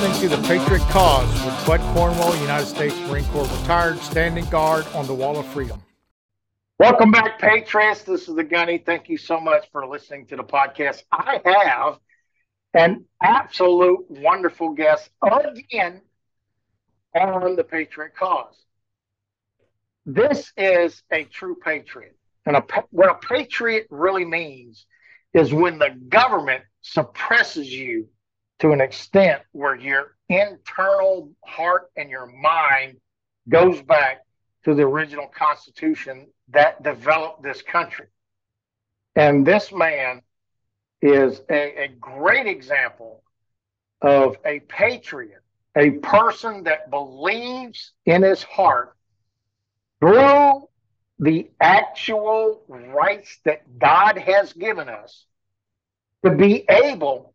listening to The Patriot Cause with Bud Cornwell, United States Marine Corps retired, standing guard on the Wall of Freedom. Welcome back, Patriots. This is the Gunny. Thank you so much for listening to the podcast. I have an absolute wonderful guest again on the Patriot Cause. This is a true patriot. And a, what a patriot really means is when the government suppresses you to an extent where your internal heart and your mind goes back to the original Constitution that developed this country. And this man is a, a great example of a patriot, a person that believes in his heart through the actual rights that God has given us to be able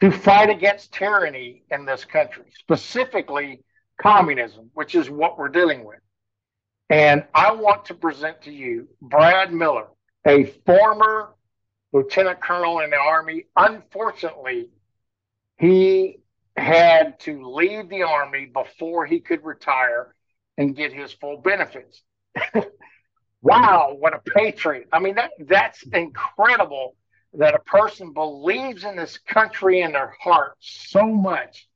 to fight against tyranny in this country, specifically communism, which is what we're dealing with. And I want to present to you Brad Miller, a former lieutenant colonel in the Army. Unfortunately, he had to leave the Army before he could retire and get his full benefits. wow, what a patriot. I mean, that, that's incredible that a person believes in this country in their heart so much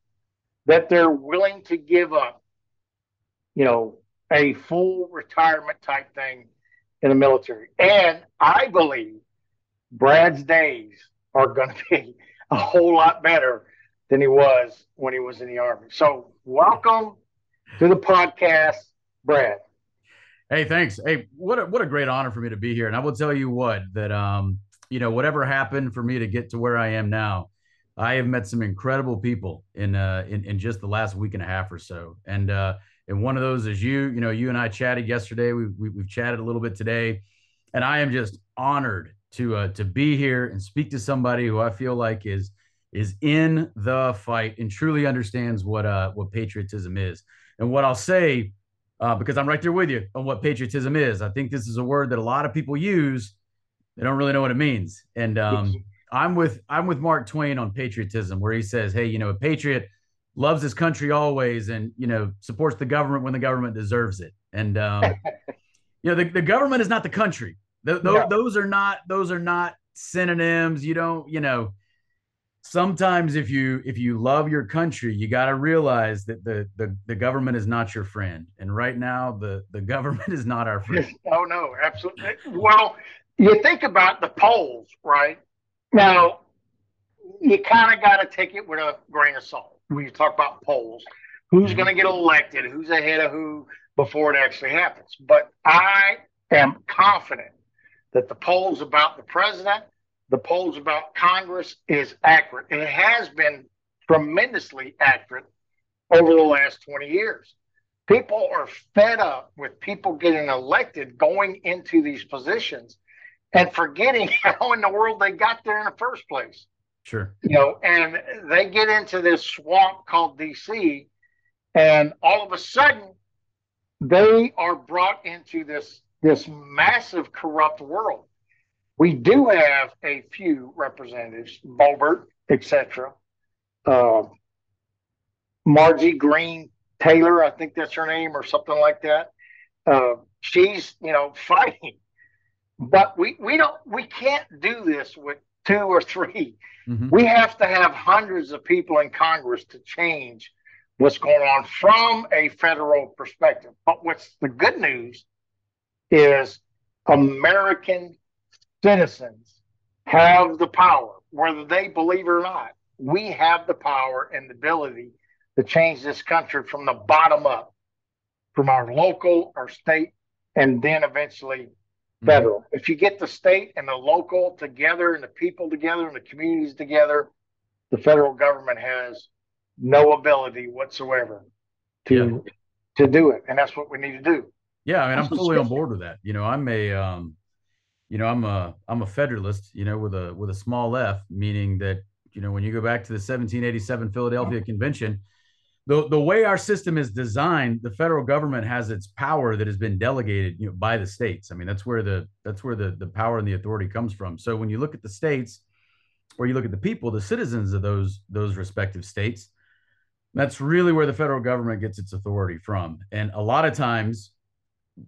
that they're willing to give up, you know, a full retirement type thing in the military. And I believe Brad's days are going to be a whole lot better than he was when he was in the Army. So, welcome to the podcast, Brad. Hey, thanks. Hey, what a, what a great honor for me to be here. And I will tell you what, that, um, you know, whatever happened for me to get to where I am now, I have met some incredible people in, uh, in, in just the last week and a half or so. And, uh, and one of those is you. You know, you and I chatted yesterday. We, we have chatted a little bit today, and I am just honored to uh, to be here and speak to somebody who I feel like is is in the fight and truly understands what uh what patriotism is. And what I'll say, uh, because I'm right there with you on what patriotism is. I think this is a word that a lot of people use. They don't really know what it means. And um, I'm with I'm with Mark Twain on patriotism, where he says, "Hey, you know, a patriot." loves his country always and you know supports the government when the government deserves it. And um, you know the, the government is not the country. The, the, those are not those are not synonyms. You don't you know sometimes if you if you love your country you got to realize that the, the the government is not your friend. And right now the the government is not our friend. Oh no absolutely. Well you think about the polls right now you kind of got to take it with a grain of salt when you talk about polls, who's mm-hmm. going to get elected, who's ahead of who before it actually happens. But I am confident that the polls about the president, the polls about Congress is accurate. And it has been tremendously accurate over the last 20 years. People are fed up with people getting elected going into these positions and forgetting how in the world they got there in the first place. Sure. You know, and they get into this swamp called DC, and all of a sudden, they are brought into this this massive corrupt world. We do have a few representatives, Boebert, etc. Uh, Margie Green Taylor, I think that's her name, or something like that. Uh, she's you know fighting, but we we don't we can't do this with two or 3 mm-hmm. We have to have hundreds of people in Congress to change what's going on from a federal perspective. But what's the good news is American citizens have the power, whether they believe it or not. We have the power and the ability to change this country from the bottom up, from our local, our state, and then eventually federal. Mm-hmm. If you get the state and the local together and the people together and the communities together, the federal government has no ability whatsoever to yeah. to do it, and that's what we need to do. Yeah, I mean, I'm fully on board with that. You know, I'm a um, you know, I'm a I'm a federalist. You know, with a with a small f, meaning that you know when you go back to the 1787 Philadelphia Convention the the way our system is designed, the federal government has its power that has been delegated, you know, by the states. I mean, that's where the that's where the the power and the authority comes from. So when you look at the states, or you look at the people, the citizens of those those respective states, that's really where the federal government gets its authority from. And a lot of times,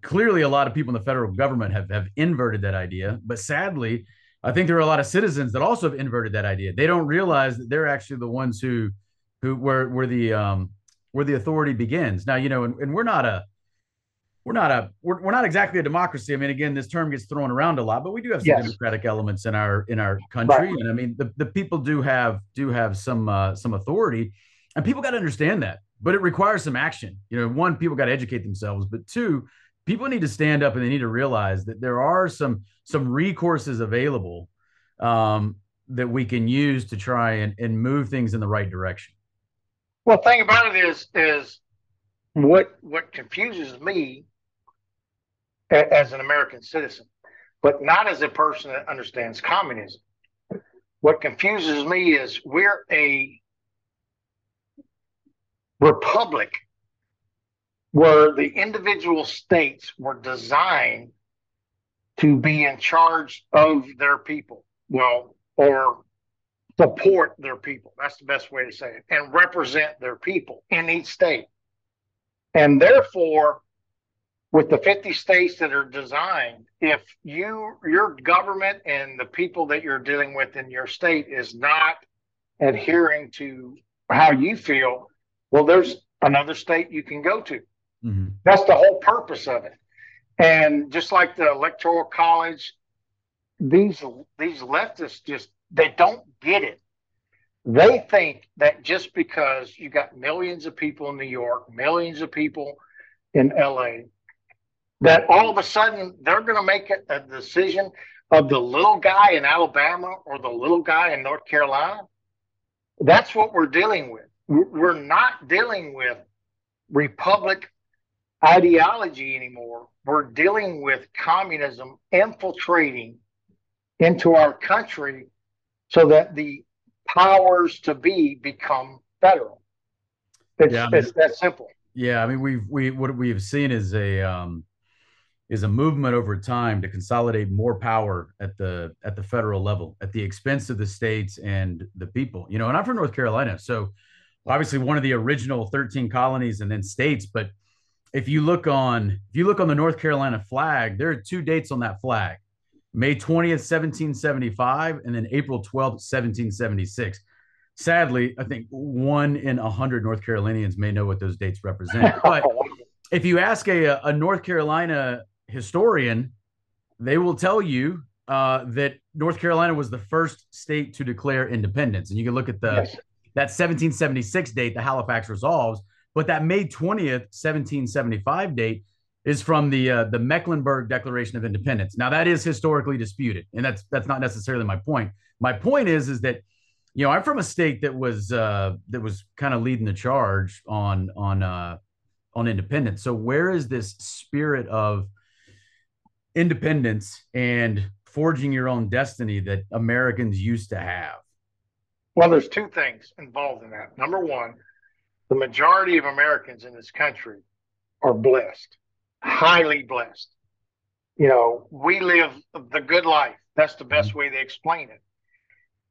clearly, a lot of people in the federal government have have inverted that idea. But sadly, I think there are a lot of citizens that also have inverted that idea. They don't realize that they're actually the ones who who where where the um where the authority begins. Now, you know, and, and we're not a we're not a we're, we're not exactly a democracy. I mean, again, this term gets thrown around a lot, but we do have some yes. democratic elements in our in our country. Right. And I mean, the, the people do have do have some uh, some authority, and people got to understand that. But it requires some action. You know, one, people got to educate themselves, but two, people need to stand up and they need to realize that there are some some recourses available um, that we can use to try and, and move things in the right direction. Well, thing about it is is what what confuses me as an American citizen, but not as a person that understands communism. What confuses me is we're a republic where the individual states were designed to be in charge of their people. Well, or support their people. That's the best way to say it, and represent their people in each state. And therefore, with the 50 states that are designed, if you your government and the people that you're dealing with in your state is not adhering to how you feel, well, there's another state you can go to. Mm-hmm. That's the whole purpose of it. And just like the electoral college, these these leftists just they don't get it. They think that just because you got millions of people in New York, millions of people in LA, that all of a sudden they're going to make a, a decision of the little guy in Alabama or the little guy in North Carolina. That's what we're dealing with. We're not dealing with republic ideology anymore. We're dealing with communism infiltrating into our country so that the powers to be become federal. It's, yeah, I mean, it's that simple. Yeah, I mean we've we what we've seen is a um is a movement over time to consolidate more power at the at the federal level at the expense of the states and the people you know and i'm from north carolina so obviously one of the original 13 colonies and then states but if you look on if you look on the north carolina flag there are two dates on that flag may 20th 1775 and then april 12th 1776 sadly i think one in a hundred north carolinians may know what those dates represent but if you ask a, a north carolina historian, they will tell you uh, that North Carolina was the first state to declare independence. And you can look at the yes. that 1776 date, the Halifax Resolves, but that May 20th, 1775 date is from the uh, the Mecklenburg Declaration of Independence. Now that is historically disputed, and that's that's not necessarily my point. My point is is that you know I'm from a state that was uh, that was kind of leading the charge on on uh, on independence. So where is this spirit of independence and forging your own destiny that Americans used to have? Well, there's two things involved in that. Number one, the majority of Americans in this country are blessed, highly blessed. You know, we live the good life. That's the best mm-hmm. way they explain it.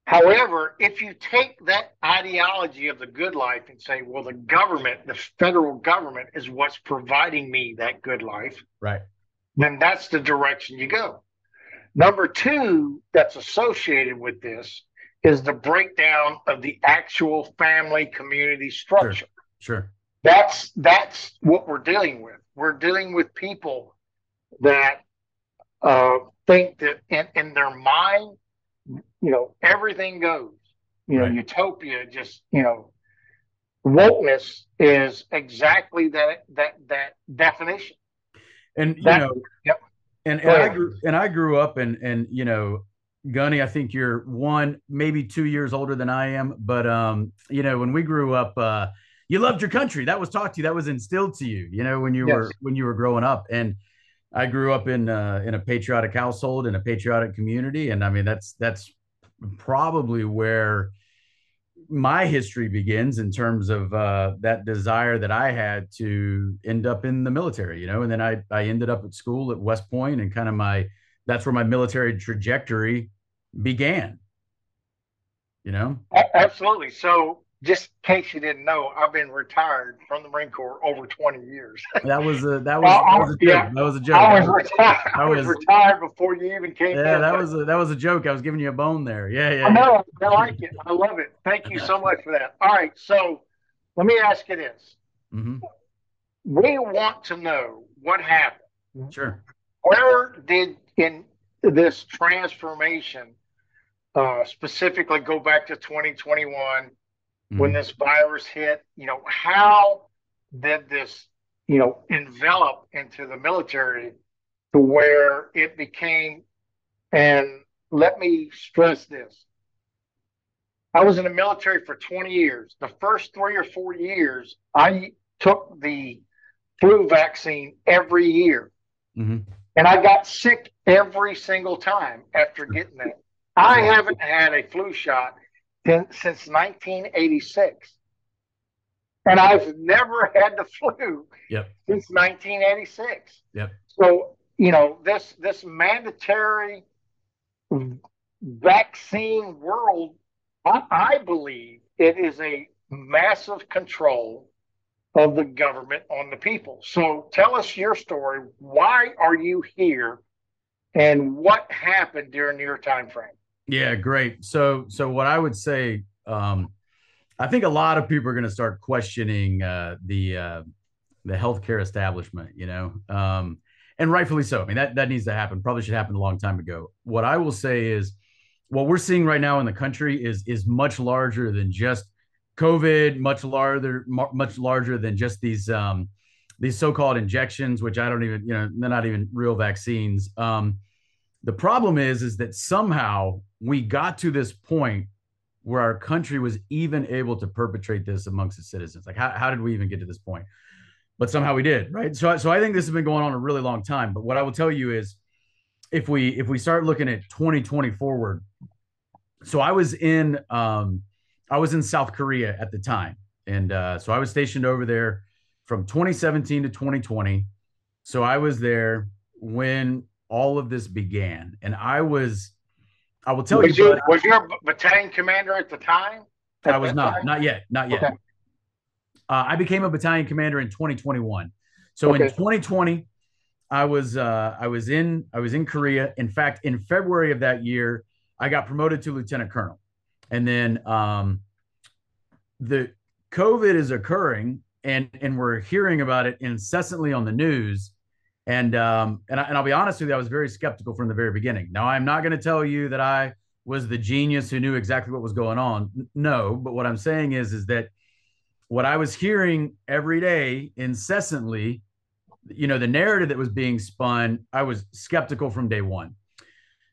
However, if you take that ideology of the good life and say, well, the government, the federal government is what's providing me that good life. Right then that's the direction you go. Number two, that's associated with this is the breakdown of the actual family community structure. Sure. sure. That's that's what we're dealing with. We're dealing with people that uh, think that in, in their mind, you know, everything goes. You know, right. utopia just, you know, wokeness is exactly that that that definition. And you that, know, yep. And, and I grew and I grew up and and you know, Gunny, I think you're one, maybe two years older than I am. But um, you know, when we grew up, uh, you loved your country. That was taught to you. That was instilled to you. You know, when you yes. were when you were growing up. And I grew up in uh, in a patriotic household in a patriotic community, and I mean that's that's probably where my history begins in terms of uh, that desire that I had to end up in the military, you know, and then I, I ended up at school at West Point and kind of my, that's where my military trajectory began. You know? Absolutely. So just in case you didn't know, I've been retired from the Marine Corps over 20 years. that was a that was, that was a joke. Yeah, that was a joke. I was retired. I was, I was retired before you even came. Yeah, that was a, that was a joke. I was giving you a bone there. Yeah, yeah. I know. I like it. I love it. Thank you so much for that. All right, so let me ask you this. Mm-hmm. We want to know what happened. Sure. Where did in this transformation uh, specifically go back to 2021 mm-hmm. when this virus hit? You know, how did this, you know, envelop into the military to where it became, and let me stress this. I was in the military for 20 years. The first three or four years, I took the flu vaccine every year. Mm-hmm. And I got sick every single time after getting it. I haven't had a flu shot since 1986. And I've never had the flu yep. since 1986. Yep. So, you know, this this mandatory vaccine world, I, I believe it is a massive control of the government on the people. So tell us your story. Why are you here and what happened during your time frame? Yeah, great. So so what I would say um I think a lot of people are going to start questioning uh the uh the healthcare establishment, you know. Um and rightfully so. I mean that that needs to happen. Probably should happen a long time ago. What I will say is what we're seeing right now in the country is is much larger than just COVID much larger, much larger than just these um, these so-called injections, which I don't even, you know, they're not even real vaccines. Um, the problem is, is that somehow we got to this point where our country was even able to perpetrate this amongst its citizens. Like, how, how did we even get to this point? But somehow we did, right? So, so I think this has been going on a really long time. But what I will tell you is, if we if we start looking at 2020 forward, so I was in um, I was in South Korea at the time. And uh, so I was stationed over there from 2017 to 2020. So I was there when all of this began. And I was, I will tell was you. you was your battalion commander at the time? I was not, time? not yet, not yet. Okay. Uh, I became a battalion commander in 2021. So okay. in 2020, I was uh, I was in I was in Korea. In fact, in February of that year, I got promoted to lieutenant colonel. And then um, the COVID is occurring, and and we're hearing about it incessantly on the news. And um, and, I, and I'll be honest with you, I was very skeptical from the very beginning. Now, I'm not going to tell you that I was the genius who knew exactly what was going on. No, but what I'm saying is is that what I was hearing every day incessantly, you know, the narrative that was being spun, I was skeptical from day one.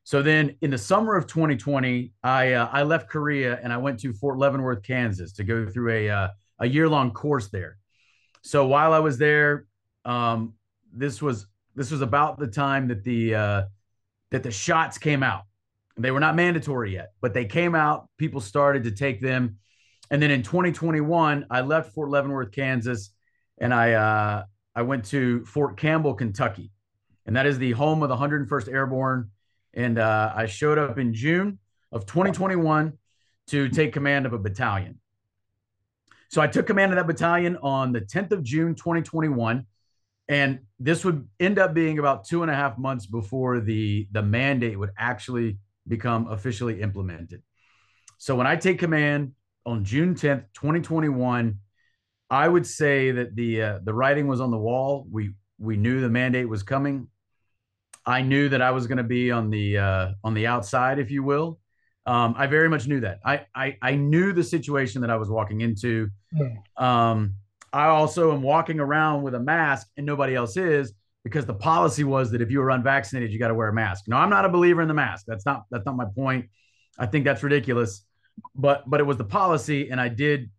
So then in the summer of 2020, I uh, I left Korea and I went to Fort Leavenworth, Kansas to go through a uh, a year long course there. So while I was there, um, this was this was about the time that the uh, that the shots came out. They were not mandatory yet, but they came out. People started to take them, and then in 2021, I left Fort Leavenworth, Kansas, and I uh, I went to Fort Campbell, Kentucky, and that is the home of the 101st Airborne and uh, I showed up in June of 2021 to take command of a battalion. So I took command of that battalion on the 10th of June 2021, and this would end up being about two and a half months before the the mandate would actually become officially implemented. So when I take command on June 10th, 2021, I would say that the uh, the writing was on the wall. We we knew the mandate was coming. I knew that I was going to be on the uh, on the outside, if you will. Um, I very much knew that. I, I I knew the situation that I was walking into. Um, I also am walking around with a mask, and nobody else is because the policy was that if you were unvaccinated, you got to wear a mask. Now, I'm not a believer in the mask. That's not that's not my point. I think that's ridiculous. But but it was the policy, and I did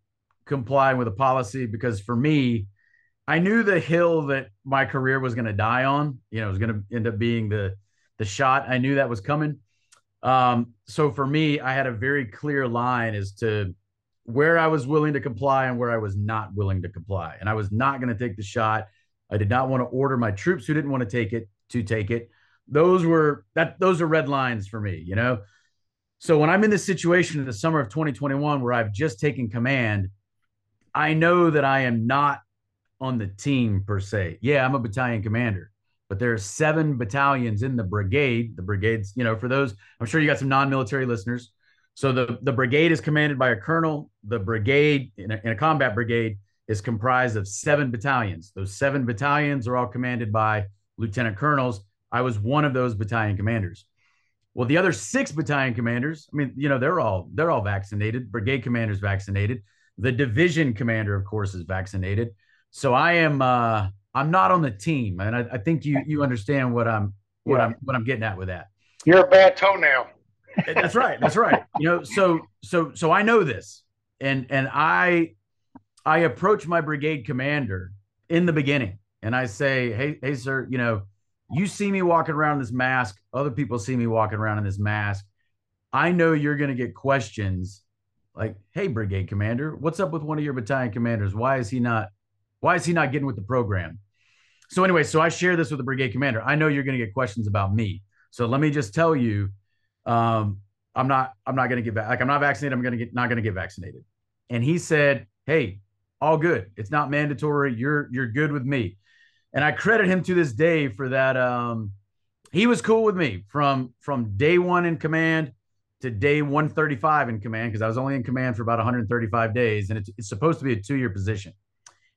comply with the policy because for me, I knew the hill that my career was going to die on. You know, it was going to end up being the the shot. I knew that was coming. Um, so for me, I had a very clear line as to where I was willing to comply and where I was not willing to comply. And I was not going to take the shot. I did not want to order my troops who didn't want to take it to take it. Those were that those are red lines for me, you know. So when I'm in this situation in the summer of 2021 where I've just taken command, I know that I am not on the team per se. Yeah, I'm a battalion commander, but there are seven battalions in the brigade. The brigades, you know, for those, I'm sure you got some non-military listeners. So the the brigade is commanded by a colonel. The brigade in a, in a combat brigade is comprised of seven battalions. Those seven battalions are all commanded by lieutenant colonels. I was one of those battalion commanders. Well, the other six battalion commanders, I mean, you know, they're all they're all vaccinated. Brigade commander's vaccinated. The division commander, of course, is vaccinated. So I am uh I'm not on the team, and I, I think you you understand what I'm what yeah. I'm what I'm getting at with that. You're a bad toenail. That's right. That's right. You know, so so so I know this, and and I I approach my brigade commander in the beginning, and I say, hey hey sir, you know, you see me walking around in this mask. Other people see me walking around in this mask. I know you're going to get questions like, "Hey, brigade commander, what's up with one of your battalion commanders? Why is he not? Why is he not getting with the program?" So anyway, so I share this with the brigade commander. I know you're going to get questions about me. So let me just tell you, um, I'm not. I'm not to get back. Like I'm not vaccinated. I'm to get not to get vaccinated. And he said, "Hey, all good. It's not mandatory. You're you're good with me." and I credit him to this day for that. Um, he was cool with me from from day one in command to day 135 in command because I was only in command for about 135 days, and it's, it's supposed to be a two year position.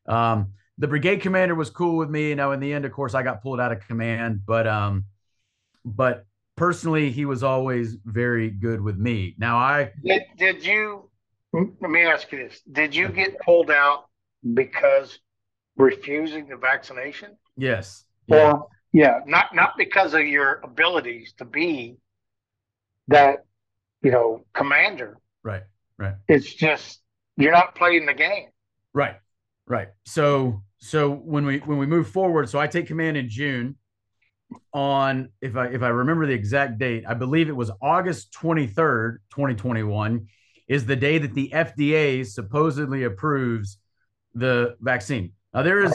Um, the brigade commander was cool with me. You know, in the end, of course, I got pulled out of command, but um, but personally, he was always very good with me. Now, I did. Did you? Hmm? Let me ask you this: Did you get pulled out because refusing the vaccination? Yes. Yeah. Or yeah, not not because of your abilities to be that, you know, commander. Right. Right. It's just you're not playing the game. Right. Right. So so when we when we move forward, so I take command in June on if I if I remember the exact date, I believe it was August 23rd, 2021 is the day that the FDA supposedly approves the vaccine. Now there is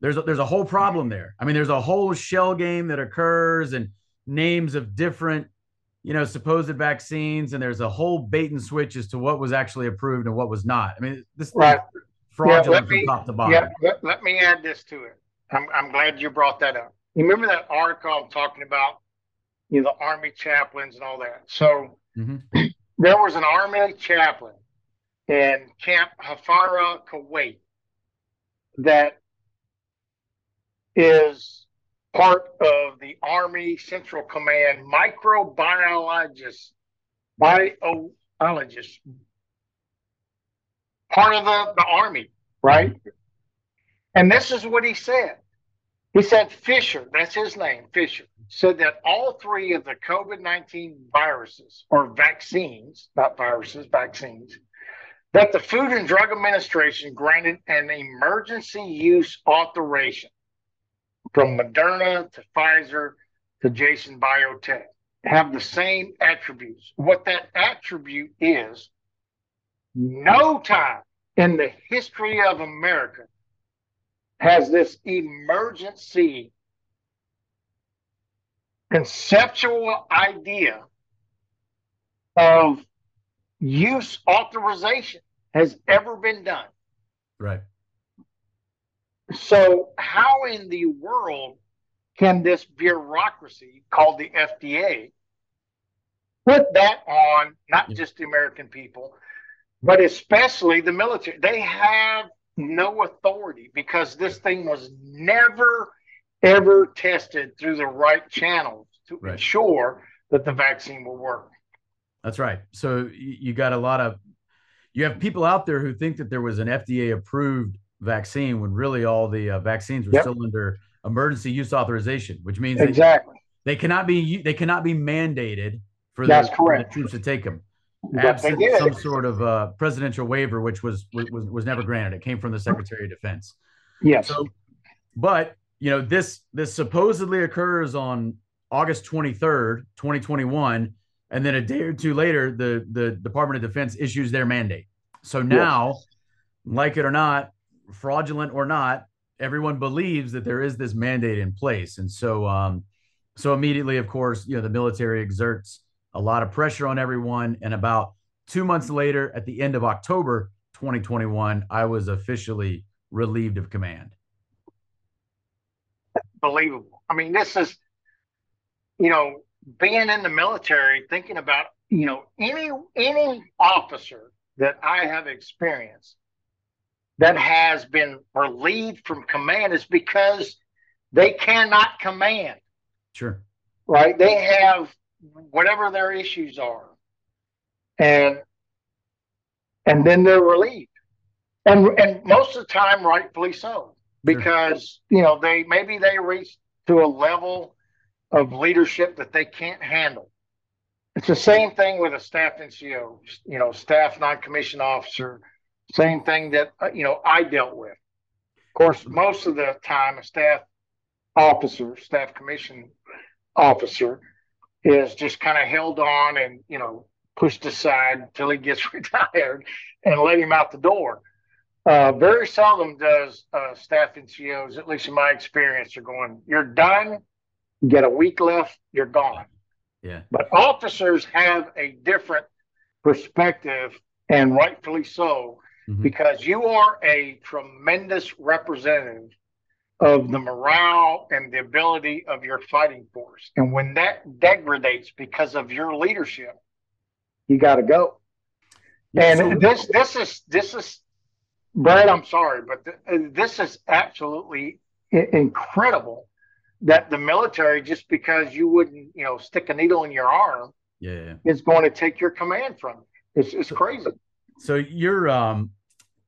there's a, there's a whole problem there. I mean, there's a whole shell game that occurs and names of different you know supposed vaccines, and there's a whole bait and switch as to what was actually approved and what was not. I mean, this right. fraudulent yeah, me, from top to bottom. Yeah, let, let me add this to it. I'm I'm glad you brought that up. You remember that article I'm talking about? You know, the army chaplains and all that. So mm-hmm. there was an army chaplain in Camp Hafara, Kuwait that is part of the Army Central Command microbiologist, biologist, part of the, the Army, right? And this is what he said. He said Fisher, that's his name, Fisher, said that all three of the COVID 19 viruses or vaccines, not viruses, vaccines, that the Food and Drug Administration granted an emergency use authorization from Moderna to Pfizer to Janssen Biotech have the same attributes. What that attribute is, no time in the history of America has this emergency conceptual idea of use authorization has ever been done. Right. So, how in the world can this bureaucracy called the FDA put that on not just the American people, but especially the military? They have no authority because this thing was never, ever tested through the right channels to right. ensure that the vaccine will work. That's right. So you got a lot of you have people out there who think that there was an FDA approved vaccine when really all the uh, vaccines were yep. still under emergency use authorization, which means exactly they, they cannot be they cannot be mandated for, the, for the, troops to take them. Absent some sort of uh, presidential waiver, which was, was was never granted. It came from the Secretary of Defense. Yes. So, but you know this this supposedly occurs on August twenty third, twenty twenty one and then a day or two later, the the Department of Defense issues their mandate. So now, yes. like it or not, fraudulent or not, everyone believes that there is this mandate in place, and so um, so immediately, of course, you know, the military exerts a lot of pressure on everyone. And about two months later, at the end of October 2021, I was officially relieved of command. Believable. I mean, this is, you know, being in the military, thinking about, you know, any any officer that I have experienced that has been relieved from command is because they cannot command. Sure. Right? They have whatever their issues are. And and then they're relieved. And and most of the time rightfully so. Because, sure. you know, they maybe they reach to a level of leadership that they can't handle. It's the same thing with a staff NCO, you know, staff non-commissioned officer, same thing that uh, you know I dealt with. Of course, most of the time, a staff officer, staff commission officer, is just kind of held on and you know pushed aside until he gets retired and let him out the door. Uh, very seldom does uh, staff NCOs, at least in my experience, are going, "You're done. You get a week left. You're gone." Yeah. But officers have a different perspective, and rightfully so, mm-hmm. because you are a tremendous representative of the morale and the ability of your fighting force. And when that degrades because of your leadership, you got to go. And so, this this is this is Brad. I'm sorry, but th- this is absolutely I- incredible that the military, just because you wouldn't, you know, stick a needle in your arm, yeah, is going to take your command from you. It's it's crazy. So you're um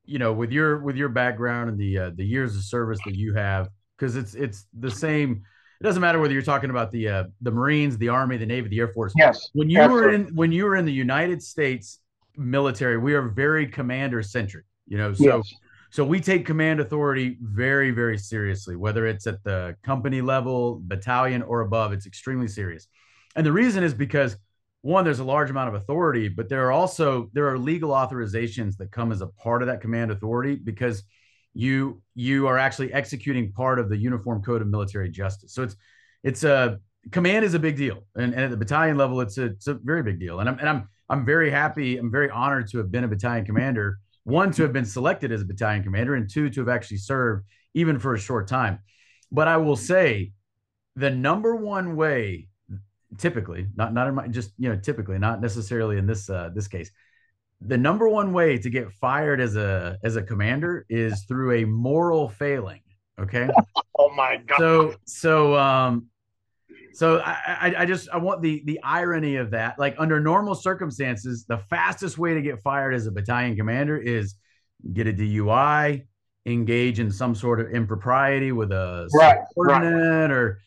you know with your with your background and the uh, the years of service that you have because it's it's the same it doesn't matter whether you're talking about the uh, the marines the army the navy the air force yes when you absolutely. were in when you were in the united states military we are very commander centric you know so yes. so we take command authority very very seriously whether it's at the company level battalion or above it's extremely serious and the reason is because one there's a large amount of authority but there are also there are legal authorizations that come as a part of that command authority because you you are actually executing part of the uniform code of military justice. So it's it's a command is a big deal. And, and at the battalion level it's a, it's a very big deal. And I'm, and I'm i'm very happy i'm very honored to have been a battalion commander. One to have been selected as a battalion commander and two to have actually served even for a short time. But i will say the number one way typically not not in my just you know typically not necessarily in this uh this case the number one way to get fired as a as a commander is through a moral failing okay oh my god so so um so I, I, I just I want the the irony of that. Like under normal circumstances, the fastest way to get fired as a battalion commander is get a DUI, engage in some sort of impropriety with a right, subordinate, right. or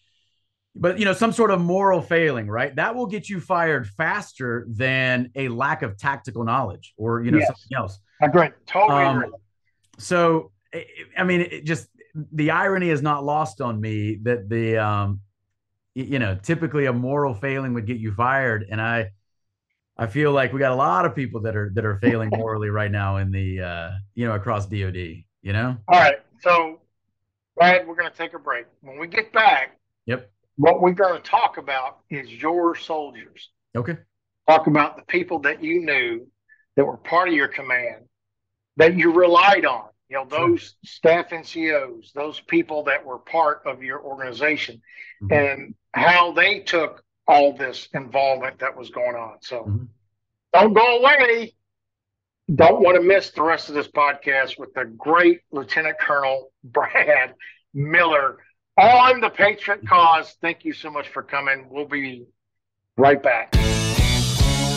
but you know some sort of moral failing right? That will get you fired faster than a lack of tactical knowledge or you know yes. something else. Agree totally um, agree. so i mean it just the irony is not lost on me that the um you know typically a moral failing would get you fired and i i feel like we got a lot of people that are that are failing morally right now in the uh you know across dod you know? All right. So Brad, we're going to take a break. When we get back yep what we're going to talk about is your soldiers. Okay. Talk about the people that you knew that were part of your command that you relied on. You know, those sure. staff NCOs, those people that were part of your organization, mm-hmm. and how they took all this involvement that was going on. So mm-hmm. don't go away. Don't want to miss the rest of this podcast with the great Lieutenant Colonel Brad Miller on the Patriot cause. Thank you so much for coming. We'll be right back.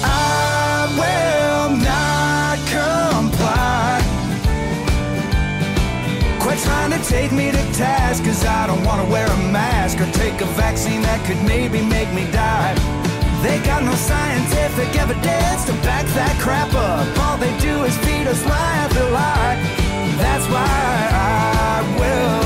I will not comply. Quit trying to take me to task, cause I don't want to wear a mask or take a vaccine that could maybe make me die. They got no scientific evidence to back that crap up. All they do is feed us lie after lie. That's why I will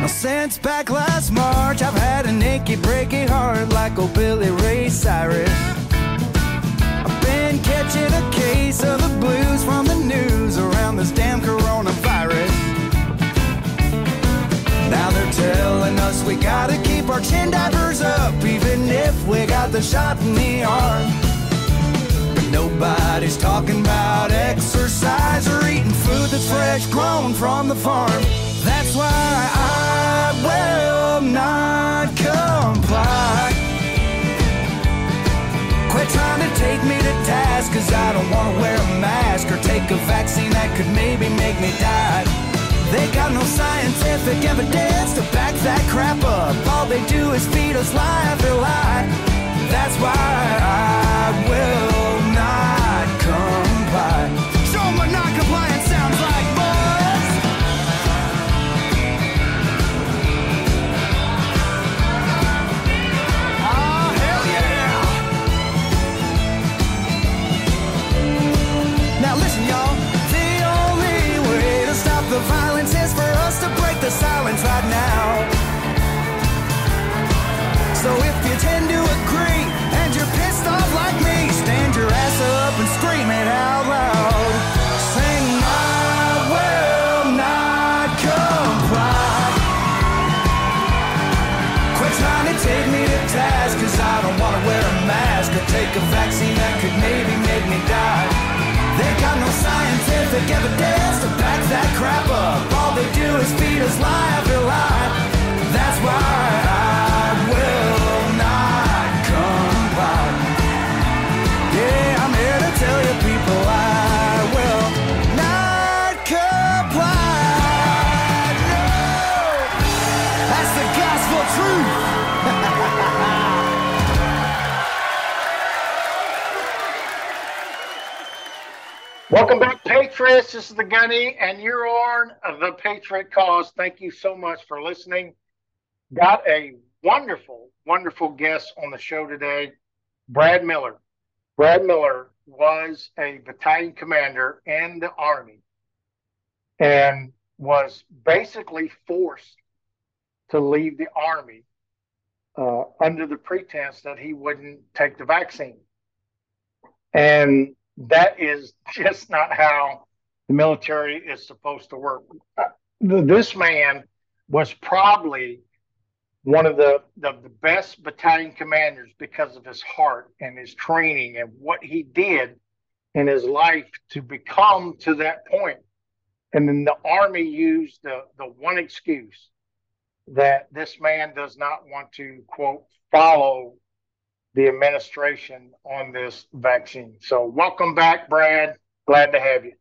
Now, since back last March, I've had an achy, breaky heart like old Billy Ray Cyrus. I've been catching a case of the blues from the news around this damn coronavirus. Now they're telling us we gotta keep our chin divers up, even if we got the shot in the arm. Nobody's talking about exercise or eating food that's fresh grown from the farm. That's why I will not comply. Quit trying to take me to task, cause I don't wanna wear a mask or take a vaccine that could maybe make me die. They got no scientific evidence to back that crap up. All they do is feed us lie after lie. That's why I will comply. Show them what non-compliance sounds like, boys. Oh, ah, hell yeah. Now listen, y'all. The only way to stop the violence is for us to break the silence right now. So if you tend to agree scientific evidence to back that crap up. All they do is feed us lie This is the Gunny, and you're on the Patriot Cause. Thank you so much for listening. Got a wonderful, wonderful guest on the show today, Brad Miller. Brad Miller was a battalion commander in the Army and was basically forced to leave the Army uh, under the pretense that he wouldn't take the vaccine. And that is just not how the military is supposed to work. Uh, This man was probably one of the, the, the best battalion commanders because of his heart and his training and what he did in his life to become to that point. And then the Army used the, the one excuse that this man does not want to, quote, follow the administration on this vaccine. So, welcome back, Brad. Glad to have you.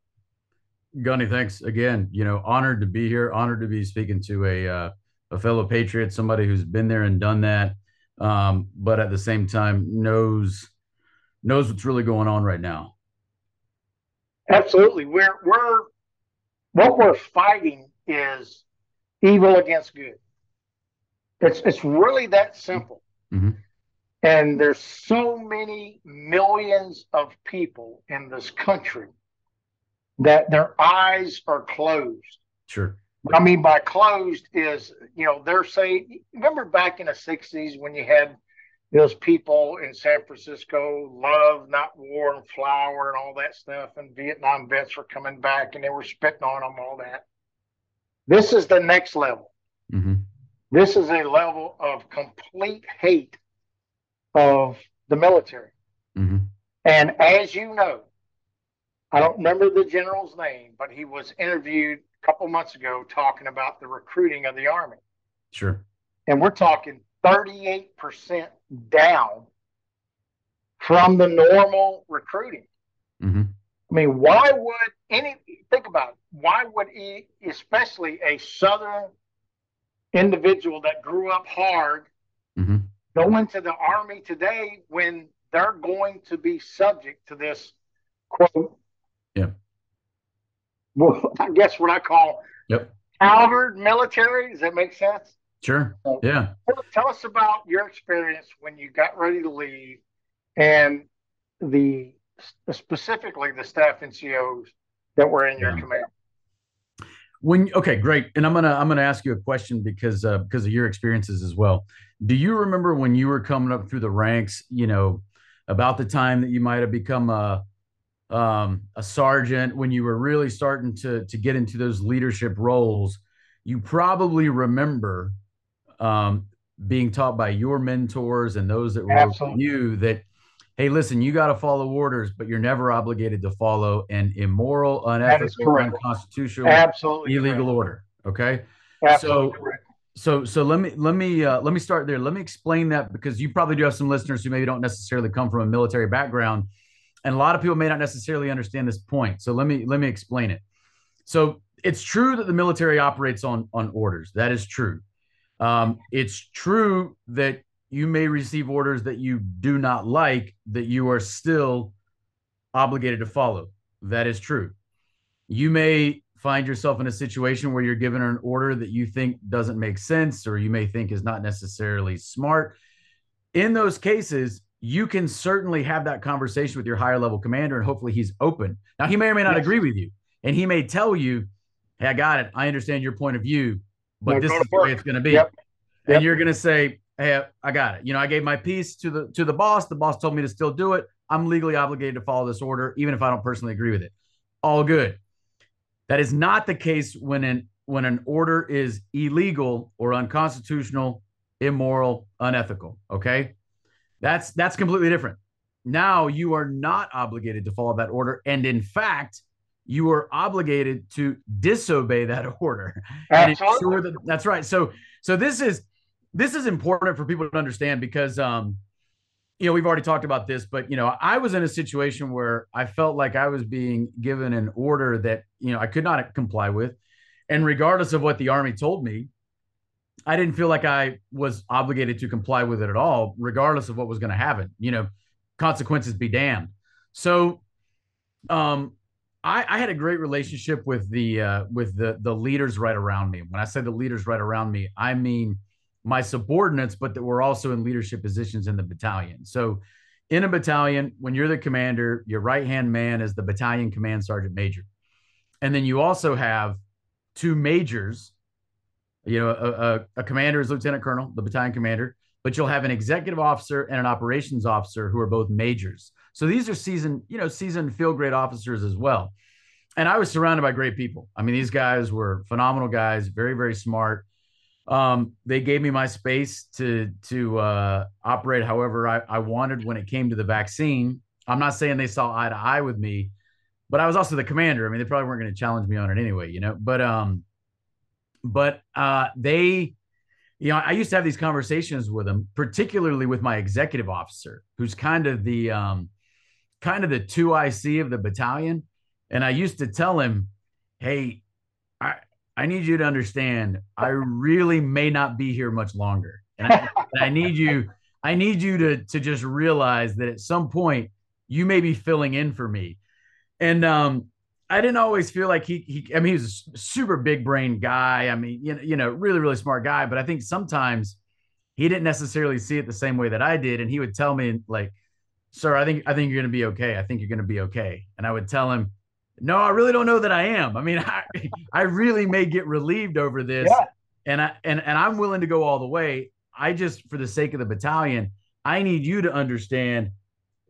Gunny, thanks again. You know, honored to be here. Honored to be speaking to a uh, a fellow patriot, somebody who's been there and done that, um, but at the same time knows knows what's really going on right now. Absolutely. We're we're what we're fighting is evil against good. It's it's really that simple. Mhm. And there's so many millions of people in this country that their eyes are closed. Sure. What I mean by closed is, you know, they're saying, remember back in the 60s when you had those people in San Francisco, love, not war and flower and all that stuff, and Vietnam vets were coming back and they were spitting on them, all that. This is the next level. hmm This is a level of complete hate of the military. hmm And as you know, I don't remember the general's name, but he was interviewed a couple months ago talking about the recruiting of the Army. Sure. And we're talking 38% down from the normal recruiting. hmm I mean, why would any, think about it, why would he, especially a Southern individual that grew up hard, hmm go into the Army today when they're going to be subject to this quote? Yeah. Well, I guess what I call Yep. Calvert military. Does that make sense? Sure. Yeah. Tell- Tell us about your experience when you got ready to leave and the specifically the staff NCOs that were in your Yeah. command. When okay, great. And I'm gonna I'm gonna ask you a question because uh, because of your experiences as well. Do you remember when you were coming up through the ranks? You know, about the time that you might have become a um, a sergeant, when you were really starting to to get into those leadership roles. You probably remember um, being taught by your mentors and those that were Absolutely. you that hey listen you got to follow orders but you're never obligated to follow an immoral unethical unconstitutional Absolutely. illegal correct. order okay Absolutely So- correct. so so let me let me uh, let me start there let me explain that because you probably do have some listeners who maybe don't necessarily come from a military background and a lot of people may not necessarily understand this point. So let me let me explain it. So it's true that the military operates on on orders. That is true. Um, it's true that you may receive orders that you do not like that you are still obligated to follow. That is true. You may find yourself in a situation where you're given an order that you think doesn't make sense or you may think is not necessarily smart. In those cases, you can certainly have that conversation with your higher level commander and hopefully he's open. Now, he may or may not Yes. agree with you and he may tell you, Hey, I got it. I understand your point of view, but this is the way it's going to be. Yep. And you're going to say, Hey, I got it. You know, I gave my piece to the to the boss. The boss told me to still do it. I'm legally obligated to follow this order, even if I don't personally agree with it. All good. That is not the case when an when an order is illegal or unconstitutional, immoral, unethical. Okay, that's that's completely different. Now you are not obligated to follow that order, and in fact, you are obligated to disobey that order and Absolutely. that that's right. So so this is this is important for people to understand because um you know we've already talked about this but you know i was in a situation where i felt like i was being given an order that you know i could not comply with and regardless of what the army told me i didn't feel like i was obligated to comply with it at all regardless of what was going to happen you know consequences be damned so um I, I had a great relationship with the uh, with the the leaders right around me. When I say the leaders right around me, I mean my subordinates, but that were also in leadership positions in the battalion. So, in a battalion, when you're the commander, your right hand man is the battalion command sergeant major, and then you also have two majors. You know, a, a, a commander is lieutenant colonel, the battalion commander, but you'll have an executive officer and an operations officer who are both majors. So these are seasoned, you know, seasoned field grade officers as well. And I was surrounded by great people. I mean, these guys were phenomenal guys, very, very smart. Um, they gave me my space to to uh, operate however I, I wanted when it came to the vaccine. I'm not saying they saw eye to eye with me, but I was also the commander. I mean, they probably weren't going to challenge me on it anyway, you know. But um, but uh, they, you know, I used to have these conversations with them, particularly with my executive officer, who's kind of the um, kind of the two IC of the battalion. And I used to tell him, "Hey, I I need you to understand. I really may not be here much longer, and I, and I need you. I need you to to just realize that at some point you may be filling in for me." And um, I didn't always feel like he he. I mean, he was a super big brain guy. I mean, you know, you know, really really smart guy. But I think sometimes he didn't necessarily see it the same way that I did, and he would tell me like, "Sir, I think I think you're going to be okay. I think you're going to be okay." And I would tell him no, I really don't know that I am. I mean, I, I really may get relieved over this, Yeah. and I and and I'm willing to go all the way. I just, for the sake of the battalion, I need you to understand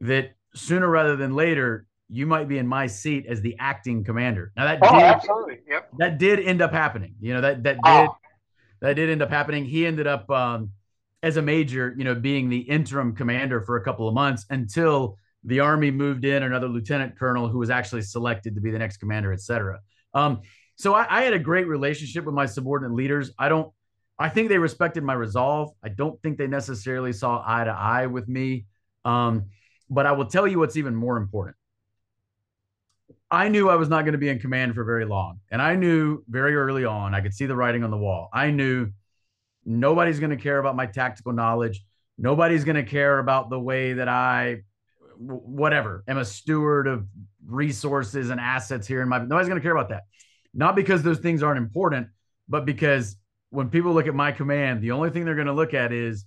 that sooner rather than later, you might be in my seat as the acting commander. Now that Oh, did absolutely. Yep. that did end up happening. You know that that did Oh. that did end up happening. He ended up um, as a major, you know, being the interim commander for a couple of months until the army moved in another lieutenant colonel who was actually selected to be the next commander, et cetera. Um, so I, I had a great relationship with my subordinate leaders. I don't, I think they respected my resolve. I don't think they necessarily saw eye to eye with me. Um, but I will tell you what's even more important. I knew I was not going to be in command for very long. And I knew very early on, I could see the writing on the wall. I knew nobody's going to care about my tactical knowledge. Nobody's going to care about the way that I, whatever, am a steward of resources and assets here in my, nobody's going to care about that. Not because those things aren't important, but because when people look at my command, the only thing they're going to look at is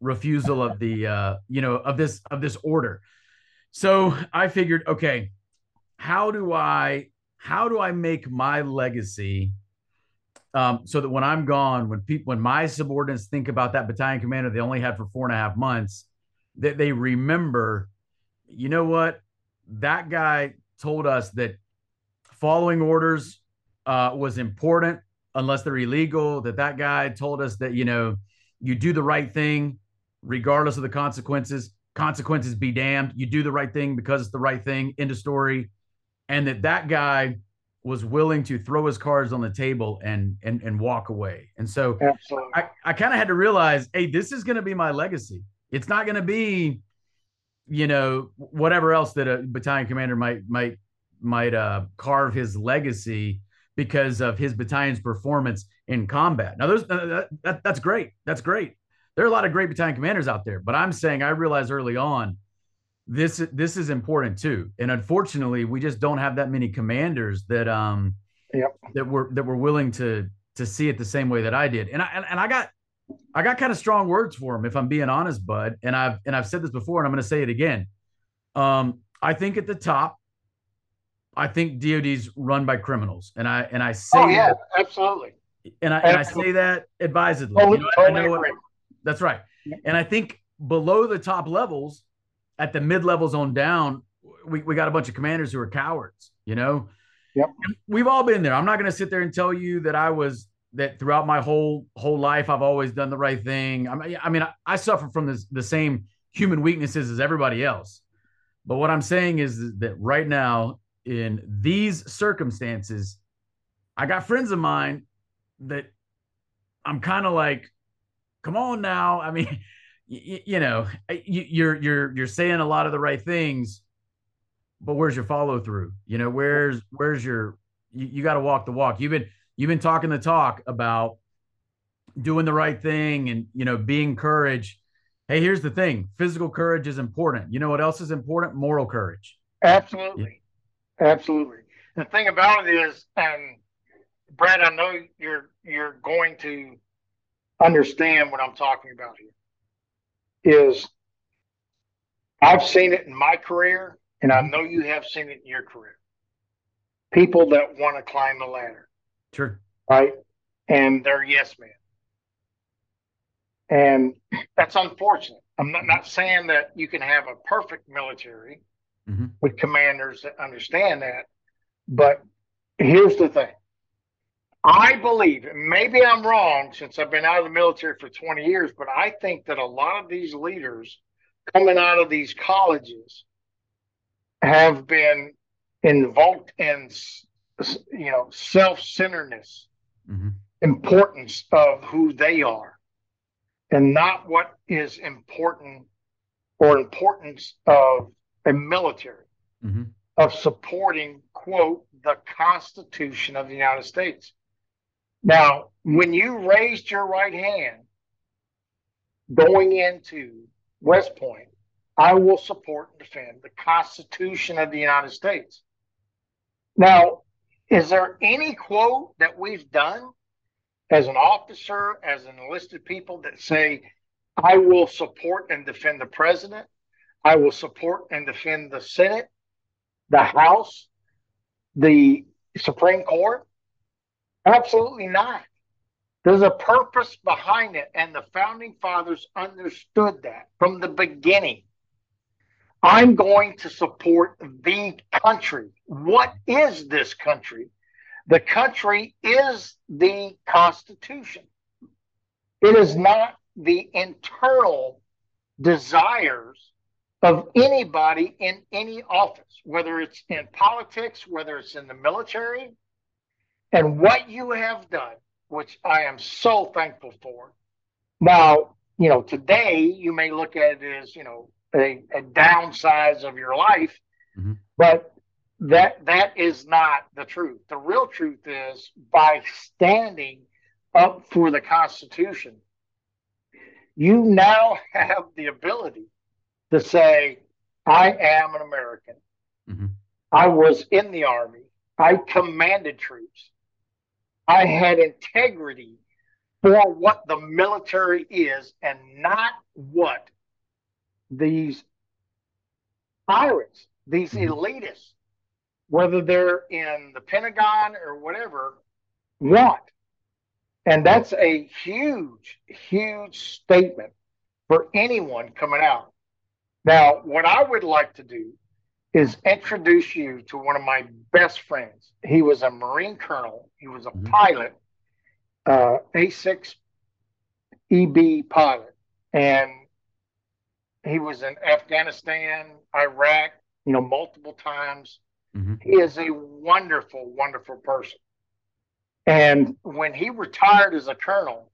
refusal of the, uh, you know, of this, of this order. So I figured, okay, how do I how do I make my legacy um, so that when I'm gone, when people when my subordinates think about that battalion commander they only had for four and a half months, that they remember, you know what, that guy told us that following orders uh, was important unless they're illegal. That that guy told us that you know you do the right thing regardless of the consequences. Consequences be damned. You do the right thing because it's the right thing. End of story. And that that guy was willing to throw his cards on the table and and and walk away. And so Absolutely. I, I kind of had to realize, hey, this is going to be my legacy. It's not going to be, you know, whatever else that a battalion commander might might might uh, carve his legacy because of his battalion's performance in combat. Now, those uh, that, that, that's great. That's great. There are a lot of great battalion commanders out there, but I'm saying I realized early on this this is important too. And unfortunately, we just don't have that many commanders that um yep. that were that were willing to to see it the same way that I did. And I and, and I got I got kind of strong words for him if I'm being honest, bud. And I've and I've said this before and I'm going to say it again. Um I think at the top I think DOD's run by criminals. And I and I say Oh yeah, that, absolutely. And I absolutely. and I say that advisedly. Totally, you know, totally I know what, that's right. And I think below the top levels, at the mid levels on down, we, we got a bunch of commanders who are cowards, you know? Yep. We've all been there. I'm not going to sit there and tell you that I was that throughout my whole whole life I've always done the right thing. I mean, I mean, I, I suffer from this, the same human weaknesses as everybody else. But what I'm saying is that right now, in these circumstances, I got friends of mine that I'm kind of like, come on now. I mean, you, you know, you, are you're you're saying a lot of the right things, but where's your follow through? You know, where's where's your you, you got to walk the walk. You've been you've been talking the talk about doing the right thing and you know being courage. Hey, here's the thing: physical courage is important. You know what else is important? Moral courage. Absolutely, yeah. absolutely. The thing about it is, and Brad, I know you're you're going to understand what I'm talking about here is I've seen it in my career, and I mm-hmm. know you have seen it in your career. People that want to climb the ladder. Sure. Right. And they're yes men. And that's unfortunate. I'm not, not saying that you can have a perfect military mm-hmm. with commanders that understand that. But here's the thing I believe, maybe I'm wrong since I've been out of the military for 20 years, but I think that a lot of these leaders coming out of these colleges have been involved in, you know, self-centeredness, mm-hmm. importance of who they are, and not what is important or importance of a military, mm-hmm. of supporting, quote, the Constitution of the United States. Now, when you raised your right hand going into West Point, I will support and defend the Constitution of the United States. Now, is there any quote that we've done as an officer, as an enlisted people that say, I will support and defend the president, I will support and defend the Senate, the House, the Supreme Court? Absolutely not. There's a purpose behind it, and the founding fathers understood that from the beginning. I'm going to support the country. What is this country? The country is the Constitution. It is not the internal desires of anybody in any office, whether it's in politics, whether it's in the military, and what you have done, which I am so thankful for. Now, you know, today you may look at it as, you know, a, a downsize of your life, mm-hmm. but that that is not the truth. The real truth is by standing up for the Constitution, you now have the ability to say, I am an American. Mm-hmm. I was in the Army. I commanded troops. I had integrity for what the military is and not what these pirates, these mm-hmm. elitists, whether they're in the Pentagon or whatever, want. And that's a huge, huge statement for anyone coming out. Now, what I would like to do is introduce you to one of my best friends. He was a Marine colonel, he was a mm-hmm. pilot, uh, A6 EB pilot, and he was in Afghanistan, Iraq, you know, multiple times. Mm-hmm. He is a wonderful, wonderful person. And when he retired as a colonel,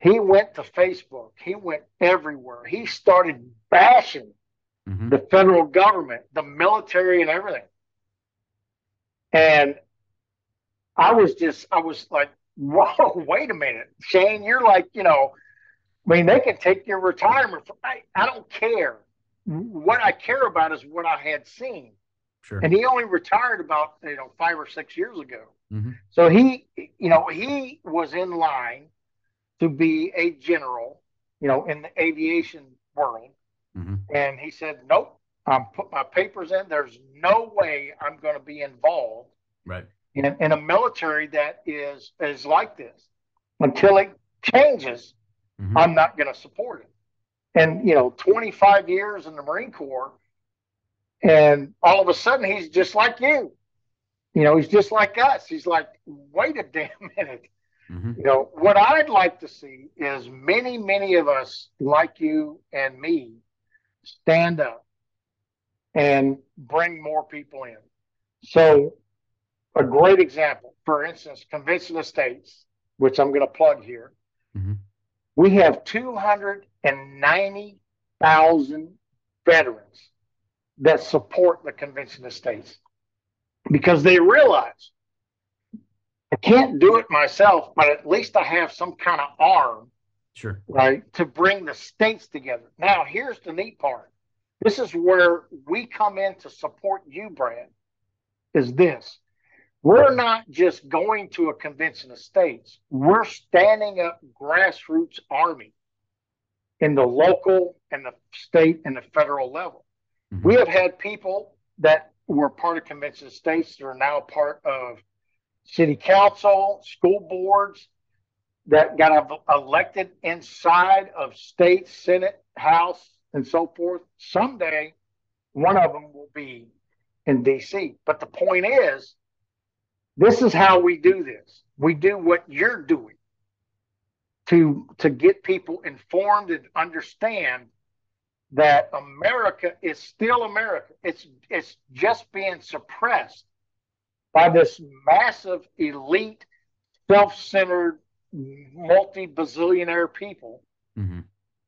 he went to Facebook. He went everywhere. He started bashing mm-hmm. the federal government, the military, and everything. And I was just, I was like, whoa, wait a minute, Shane, you're like, you know, I mean, they can take your retirement. From, I, I don't care. What I care about is what I had seen. Sure. And he only retired about you know five or six years ago. Mm-hmm. So he, you know, he was in line to be a general, you know, in the aviation world. Mm-hmm. And he said, "Nope, I'm put my papers in. There's no way I'm going to be involved right. in, in a military that is is like this until it changes. Mm-hmm. I'm not going to support it." And you know, 25 years in the Marine Corps, and all of a sudden he's just like you. You know, he's just like us. He's like, wait a damn minute. Mm-hmm. You know, what I'd like to see is many, many of us, like you and me, stand up and bring more people in. So, a great example, for instance, Convention of States, which I'm going to plug here, mm-hmm. we have 290,000 veterans that support the Convention of States because they realize I can't do it myself, but at least I have some kind of arm, sure, right, to bring the states together. Now, here's the neat part. This is where we come in to support you, Brad. Is this? We're not just going to a convention of states. We're standing up grassroots army in the local and the state and the federal level. Mm-hmm. We have had people that were part of convention of states that are now part of city council, school boards that got elected inside of state, senate, house, and so forth. Someday, one of them will be in DC. But the point is, this is how we do this. We do what you're doing to to get people informed and understand that America is still America. It's it's just being suppressed by this massive elite, self-centered, multi-bazillionaire people. Mm-hmm.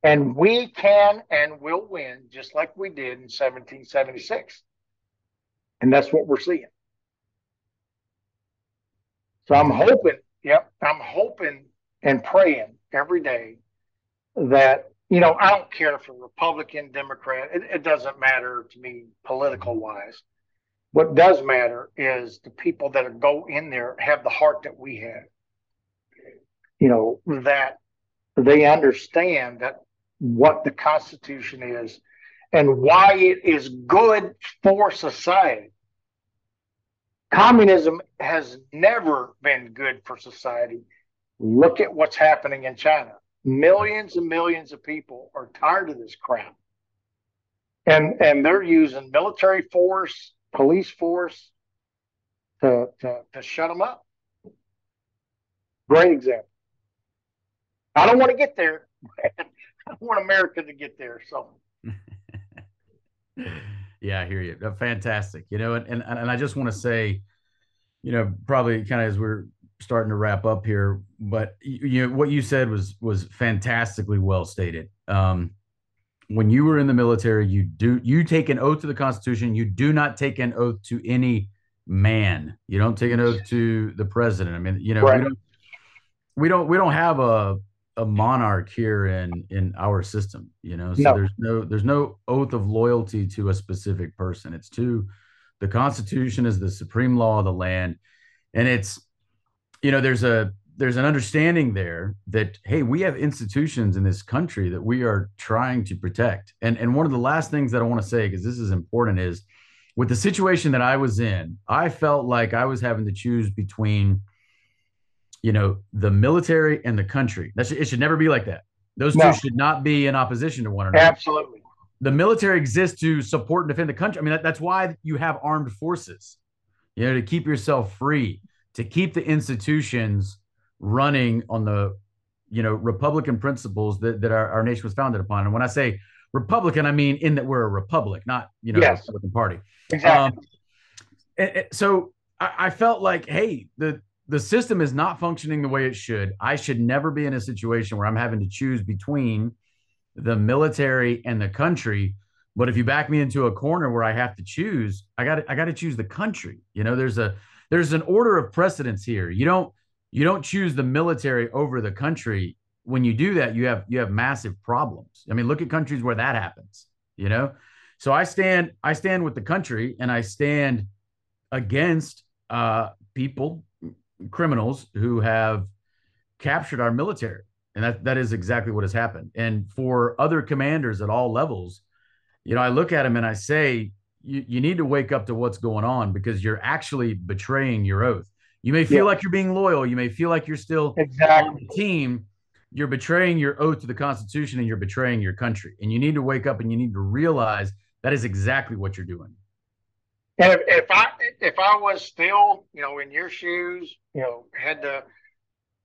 And we can and will win just like we did in 1776. And that's what we're seeing. So I'm hoping, yep, I'm hoping and praying every day that you know, I don't care for Republican, Democrat. It, it doesn't matter to me political wise. What does matter is the people that go in there have the heart that we have. You know, that they understand that what the Constitution is and why it is good for society. Communism has never been good for society. Look at what's happening in China millions and millions of people are tired of this crap. And and they're using military force, police force to, to, to shut them up. Great example. I don't want to get there. I want America to get there. So yeah, I hear you. Fantastic. You know, and, and and I just want to say, you know, probably kind of as we're starting to wrap up here, but you, know, what you said was was fantastically well stated. Um, when you were in the military, you do you take an oath to the Constitution. You do not take an oath to any man. You don't take an oath to the president. I mean, you know, right. we don't we don't we don't have a a monarch here in in our system. You know, so no. there's no there's no oath of loyalty to a specific person. It's to the Constitution is the supreme law of the land, and it's you know there's a there's an understanding there that hey we have institutions in this country that we are trying to protect and and one of the last things that i want to say because this is important is with the situation that i was in i felt like i was having to choose between you know the military and the country. That should, it should never be like that. Those no. two should not be in opposition to one another. Absolutely. The military exists to support and defend the country. I mean that, that's why you have armed forces you know to keep yourself free to keep the institutions running on the you know republican principles that, that our, our nation was founded upon. And when i say republican i mean in that we're a republic not you know yes. republican party. Exactly. Um, and, and so I, I felt like hey the the system is not functioning the way it should. I should never be in a situation where i'm having to choose between the military and the country. But if you back me into a corner where i have to choose i got i got to choose the country. You know there's a there's an order of precedence here. You don't you don't choose the military over the country. When you do that you have you have massive problems. I mean look at countries where that happens you know? So i stand i stand with the country and i stand against uh, people criminals who have captured our military and that that is exactly what has happened and for other commanders at all levels you know i look at them and i say you, you need to wake up to what's going on because you're actually betraying your oath you may feel yeah. like you're being loyal. You may feel like you're still exactly. on the team. You're betraying your oath to the Constitution and you're betraying your country. And you need to wake up and you need to realize that is exactly what you're doing. And if, if I if I was still, you know, in your shoes, you know, had to,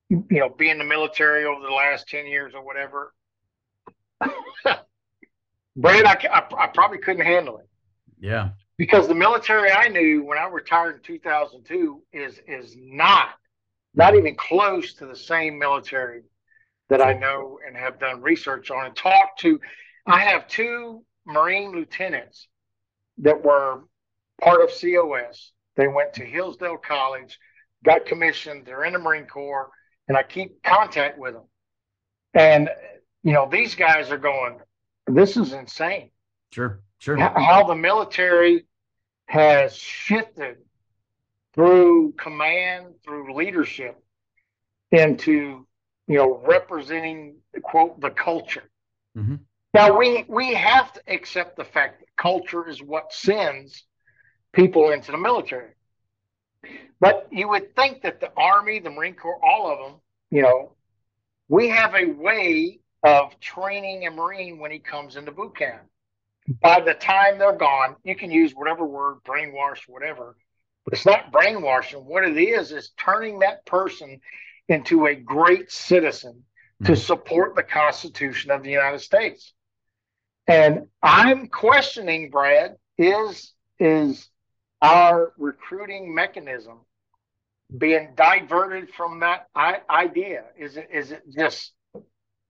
you know, be in the military over the last ten years or whatever, Brad, I, I, I probably couldn't handle it. Yeah because the military I knew when I retired in 2002 is is not not even close to the same military that I know and have done research on and talked to. I have two Marine lieutenants that were part of COS. They went to Hillsdale College, got commissioned. They're in the Marine Corps, and I keep contact with them. And you know, these guys are going, "This is insane." Sure, sure. How the military has shifted through command, through leadership, into you know representing quote the culture. Mm-hmm. Now we we have to accept the fact that culture is what sends people into the military. But you would think that the Army, the Marine Corps, all of them, you know, we have a way of training a Marine when he comes into boot camp by the time they're gone, you can use whatever word, brainwash, whatever, but it's not brainwashing. What it is is turning that person into a great citizen mm-hmm. to support the Constitution of the United States. And I'm questioning, Brad, is is our recruiting mechanism being diverted from that idea? Is it is it just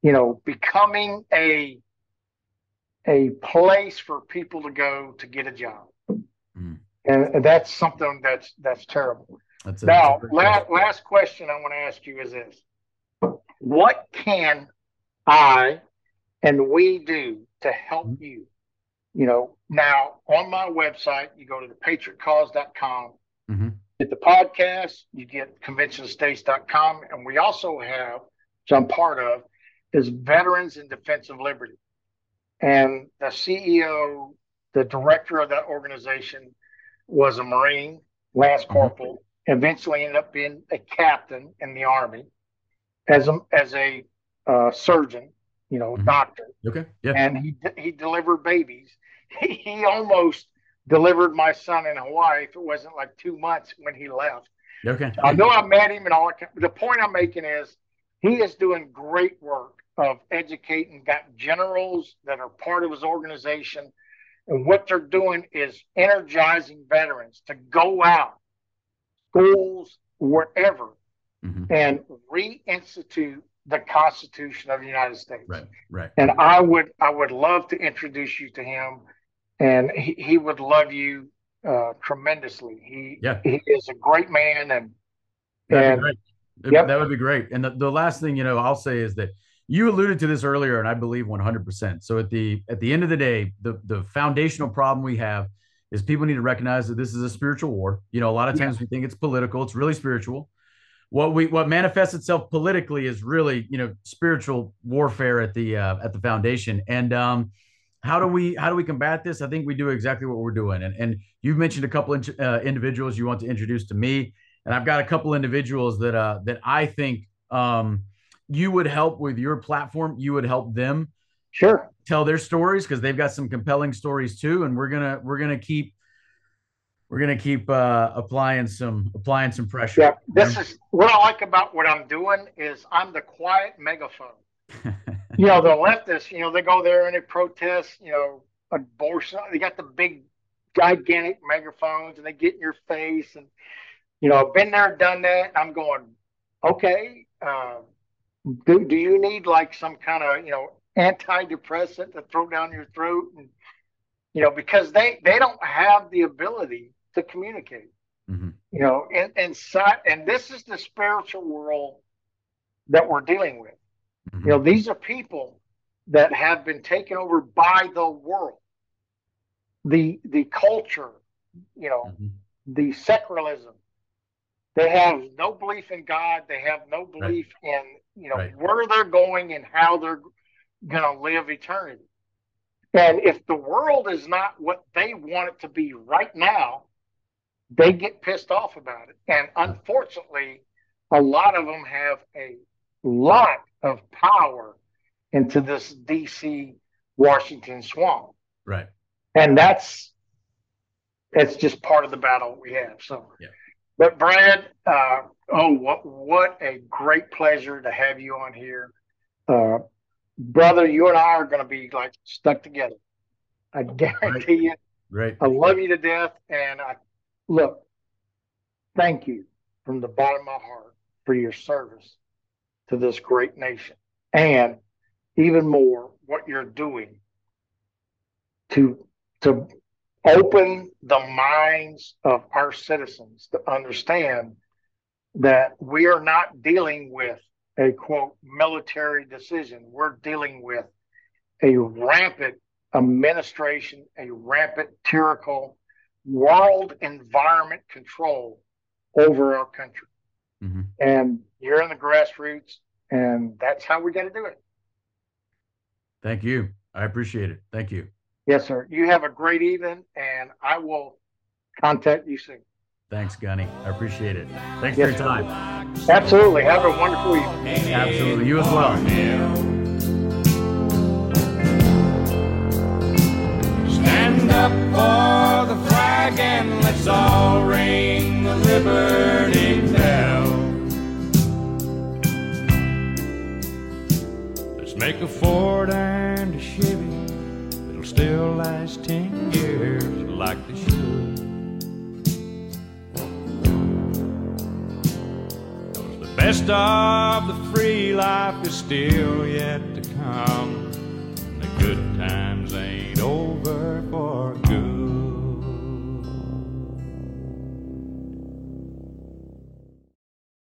you know becoming a a place for people to go to get a job. Mm. And that's something that's that's terrible. That's now, last, last question I want to ask you is this. What can I and we do to help mm-hmm. you? You know, now on my website, you go to the patriotcause.com, mm-hmm. get the podcast, you get conventionstates.com, and we also have, which I'm part of, is Veterans in Defense of Liberty and the CEO, the director of that organization, was a Marine, last mm-hmm. Corporal. Mm-hmm. Eventually, ended up being a captain in the Army, as a as a uh, surgeon, you know, mm-hmm. doctor. Okay. Yeah. And he he delivered babies. He, almost delivered my son in Hawaii if it wasn't like two months when he left. Okay. I know I met him and all that. The point I'm making is he is doing great work of educating, got generals that are part of his organization. And what they're doing is energizing veterans to go out, schools, wherever, mm-hmm. and reinstitute the Constitution of the United States. Right, right. And I would, I would love to introduce you to him, and he, he would love you uh, tremendously. He, yeah. he is a great man, and That'd and great. Yep. that would be great. And the, the last thing you know, I'll say is that you alluded to this earlier and i believe 100% so at the at the end of the day the the foundational problem we have is people need to recognize that this is a spiritual war you know a lot of times yeah. we think it's political it's really spiritual what we what manifests itself politically is really you know spiritual warfare at the uh, at the foundation and um how do we how do we combat this? I think we do exactly what we're doing. And and you've mentioned a couple of uh, individuals you want to introduce to me. And i've got a couple individuals that uh that i think um you would help with your platform. You would help them sure. tell their stories because they've got some compelling stories too. And we're gonna we're gonna keep we're gonna keep uh, applying some applying some pressure. Yeah, this is what I like about what I'm doing is I'm the quiet megaphone. you know, the leftists, you know, they go there and they protest, you know, abortion. They got the big, gigantic megaphones and they get in your face. And, you know, I've been there, done that. I'm going, okay, uh, do, do you need like some kind of, you know, antidepressant to throw down your throat? And, you know, because they, they don't have the ability to communicate. Mm-hmm. You know, and and and this is the spiritual world that we're dealing with. Mm-hmm. You know, these are people that have been taken over by the world, the the culture, you know, mm-hmm. the secularism. They have no belief in God. They have no belief right. in you know right. where they're going and how they're going to live eternity. And if the world is not what they want it to be right now, they get pissed off about it. And unfortunately, a lot of them have a lot of power into this DC Washington swamp. Right. And that's that's just part of the battle we have. So yeah. But Brad, uh, oh what what a great pleasure to have you on here. Uh, brother, you and I are gonna be like stuck together. I guarantee you. Right. I love you to death and I look, thank you from the bottom of my heart for your service to this great nation. And even more, what you're doing to, to open the minds of our citizens to understand that we are not dealing with a quote military decision. We're dealing with a rampant administration, a rampant tyrannical world environment control over our country. Mm-hmm. And you're in the grassroots, and that's how we got to do it. Thank you. I appreciate it. Thank you. Yes, sir. You have a great evening, and I will contact you soon. Thanks, Gunny. I appreciate it. Thanks yes, for your time. Absolutely. Have a wonderful evening. Absolutely. You as well. Stand up for the flag and let's all ring the liberty make a Ford and a Chevy that'll still last ten years like they should. Cause the best of the free life is still yet to come, and the good times ain't over for